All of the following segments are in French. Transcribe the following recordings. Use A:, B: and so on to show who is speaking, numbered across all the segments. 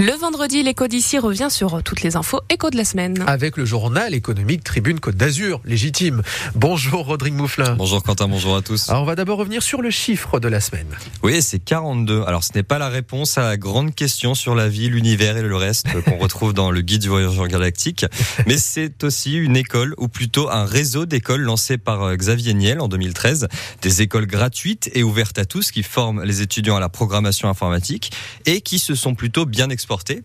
A: Le vendredi, l'écho d'ici revient sur toutes les infos écho de la semaine.
B: Avec le journal économique Tribune Côte d'Azur, légitime. Bonjour Rodrigue Mouflin.
C: Bonjour Quentin, bonjour à tous.
B: Alors on va d'abord revenir sur le chiffre de la semaine.
C: Oui, c'est 42. Alors ce n'est pas la réponse à la grande question sur la vie, l'univers et le reste qu'on retrouve dans le guide du voyageur galactique, mais c'est aussi une école, ou plutôt un réseau d'écoles lancé par euh, Xavier Niel en 2013. Des écoles gratuites et ouvertes à tous qui forment les étudiants à la programmation informatique et qui se sont plutôt bien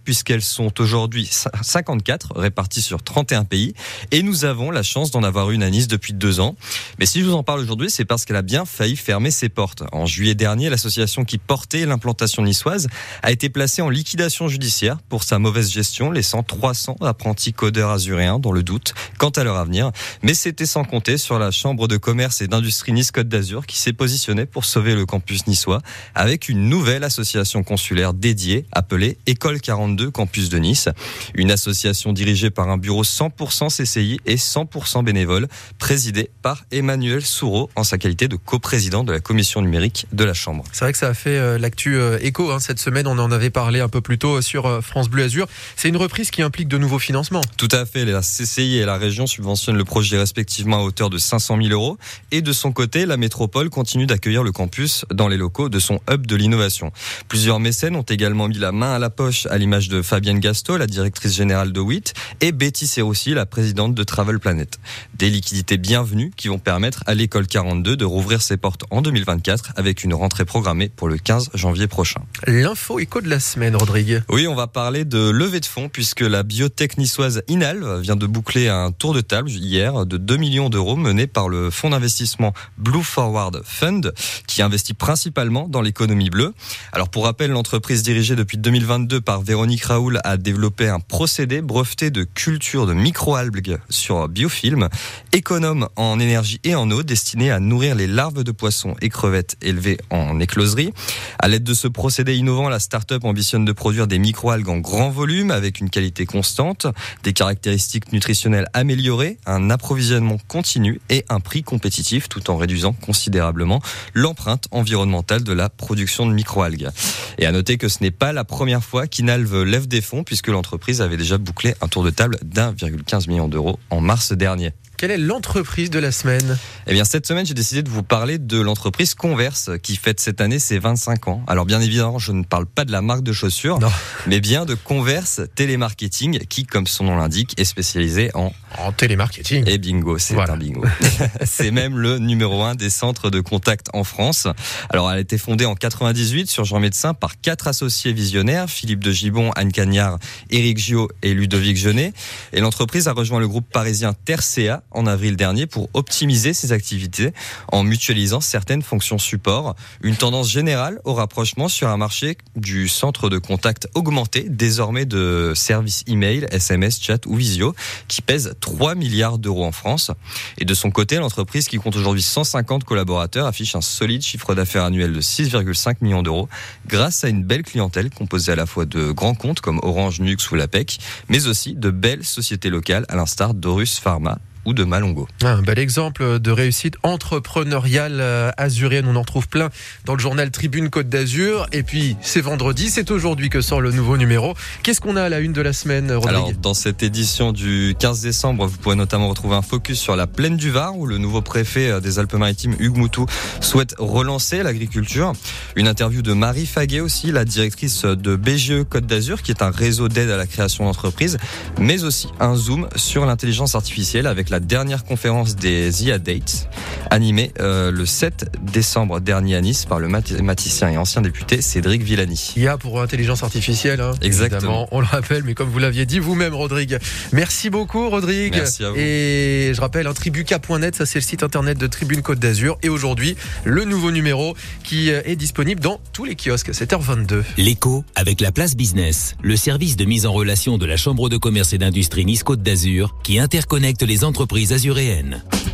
C: puisqu'elles sont aujourd'hui 54 réparties sur 31 pays et nous avons la chance d'en avoir une à Nice depuis deux ans. Mais si je vous en parle aujourd'hui, c'est parce qu'elle a bien failli fermer ses portes. En juillet dernier, l'association qui portait l'implantation niçoise a été placée en liquidation judiciaire pour sa mauvaise gestion, laissant 300 apprentis codeurs azuréens dans le doute quant à leur avenir. Mais c'était sans compter sur la Chambre de commerce et d'industrie Nice Côte d'Azur qui s'est positionnée pour sauver le campus niçois avec une nouvelle association consulaire dédiée appelée École 42 Campus de Nice, une association dirigée par un bureau 100% CCI et 100% bénévole, présidée par Emmanuel Soureau en sa qualité de coprésident de la commission numérique de la Chambre.
B: C'est vrai que ça a fait euh, l'actu euh, écho hein, cette semaine, on en avait parlé un peu plus tôt sur euh, France Bleu Azur. C'est une reprise qui implique de nouveaux financements.
C: Tout à fait, la CCI et la région subventionnent le projet respectivement à hauteur de 500 000 euros et de son côté, la métropole continue d'accueillir le campus dans les locaux de son hub de l'innovation. Plusieurs mécènes ont également mis la main à la poche à l'image de Fabienne Gasto, la directrice générale de WIT, et Betty Serroussi, la présidente de Travel Planet. Des liquidités bienvenues qui vont permettre à l'école 42 de rouvrir ses portes en 2024 avec une rentrée programmée pour le 15 janvier prochain.
B: L'info éco de la semaine, Rodrigue.
C: Oui, on va parler de levée de fonds puisque la biotech niçoise Inalv vient de boucler un tour de table hier de 2 millions d'euros mené par le fonds d'investissement Blue Forward Fund qui investit principalement dans l'économie bleue. Alors pour rappel, l'entreprise dirigée depuis 2022 par Véronique Raoul a développé un procédé breveté de culture de microalgues sur biofilm, économe en énergie et en eau, destiné à nourrir les larves de poissons et crevettes élevées en écloserie. À l'aide de ce procédé innovant, la start-up ambitionne de produire des microalgues en grand volume avec une qualité constante, des caractéristiques nutritionnelles améliorées, un approvisionnement continu et un prix compétitif tout en réduisant considérablement l'empreinte environnementale de la production de microalgues. Et à noter que ce n'est pas la première fois lève des fonds puisque l'entreprise avait déjà bouclé un tour de table d'1,15 million d'euros en mars dernier.
B: Quelle est l'entreprise de la semaine?
C: Eh bien, cette semaine, j'ai décidé de vous parler de l'entreprise Converse qui fête cette année ses 25 ans. Alors, bien évidemment, je ne parle pas de la marque de chaussures,
B: Non.
C: mais bien de Converse Télémarketing qui, comme son nom l'indique, est spécialisé en
B: En télémarketing.
C: et bingo. C'est
B: Voilà.
C: un bingo. C'est même le numéro un des centres de contact en France. Alors, elle a été fondée en 98 sur Jean Médecin par quatre associés visionnaires, Philippe de Gibon, Anne Cagnard, Éric Gio et Ludovic Genet. Et l'entreprise a rejoint le groupe parisien Tercea en avril dernier pour optimiser ses activités en mutualisant certaines fonctions support. Une tendance générale au rapprochement sur un marché du centre de contact augmenté, désormais de services email, SMS, chat ou visio, qui pèse 3 milliards d'euros en France. Et de son côté, l'entreprise qui compte aujourd'hui 150 collaborateurs affiche un solide chiffre d'affaires annuel de 6,5 millions d'euros grâce à une belle clientèle composée à la fois de grands comptes comme Orange, Nux ou l'APEC, mais aussi de belles sociétés locales à l'instar d'Orus Pharma ou de Malongo.
B: Un bel exemple de réussite entrepreneuriale euh, azurienne. On en retrouve plein dans le journal Tribune Côte d'Azur. Et puis, c'est vendredi, c'est aujourd'hui que sort le nouveau numéro. Qu'est-ce qu'on a à la une de la semaine, Rodrigue
C: Alors, dans cette édition du 15 décembre, vous pourrez notamment retrouver un focus sur la plaine du Var, où le nouveau préfet euh, des Alpes-Maritimes, Hugues Moutou, souhaite relancer l'agriculture. Une interview de Marie Faguet aussi, la directrice de BGE Côte d'Azur, qui est un réseau d'aide à la création d'entreprises, mais aussi un zoom sur l'intelligence artificielle avec la dernière conférence des IA Dates, animée euh, le 7 décembre dernier à Nice par le mathématicien et ancien député Cédric Villani.
B: Il y a pour intelligence artificielle, hein,
C: Exactement.
B: évidemment, on le rappelle, mais comme vous l'aviez dit vous-même, Rodrigue. Merci beaucoup, Rodrigue.
C: Merci à vous.
B: Et je rappelle, hein, tribuca.net, ça c'est le site internet de Tribune Côte d'Azur. Et aujourd'hui, le nouveau numéro qui euh, est disponible dans tous les kiosques. 7h22.
D: L'écho avec la place business, le service de mise en relation de la Chambre de commerce et d'industrie Nice Côte d'Azur qui interconnecte les entreprises azuréennes.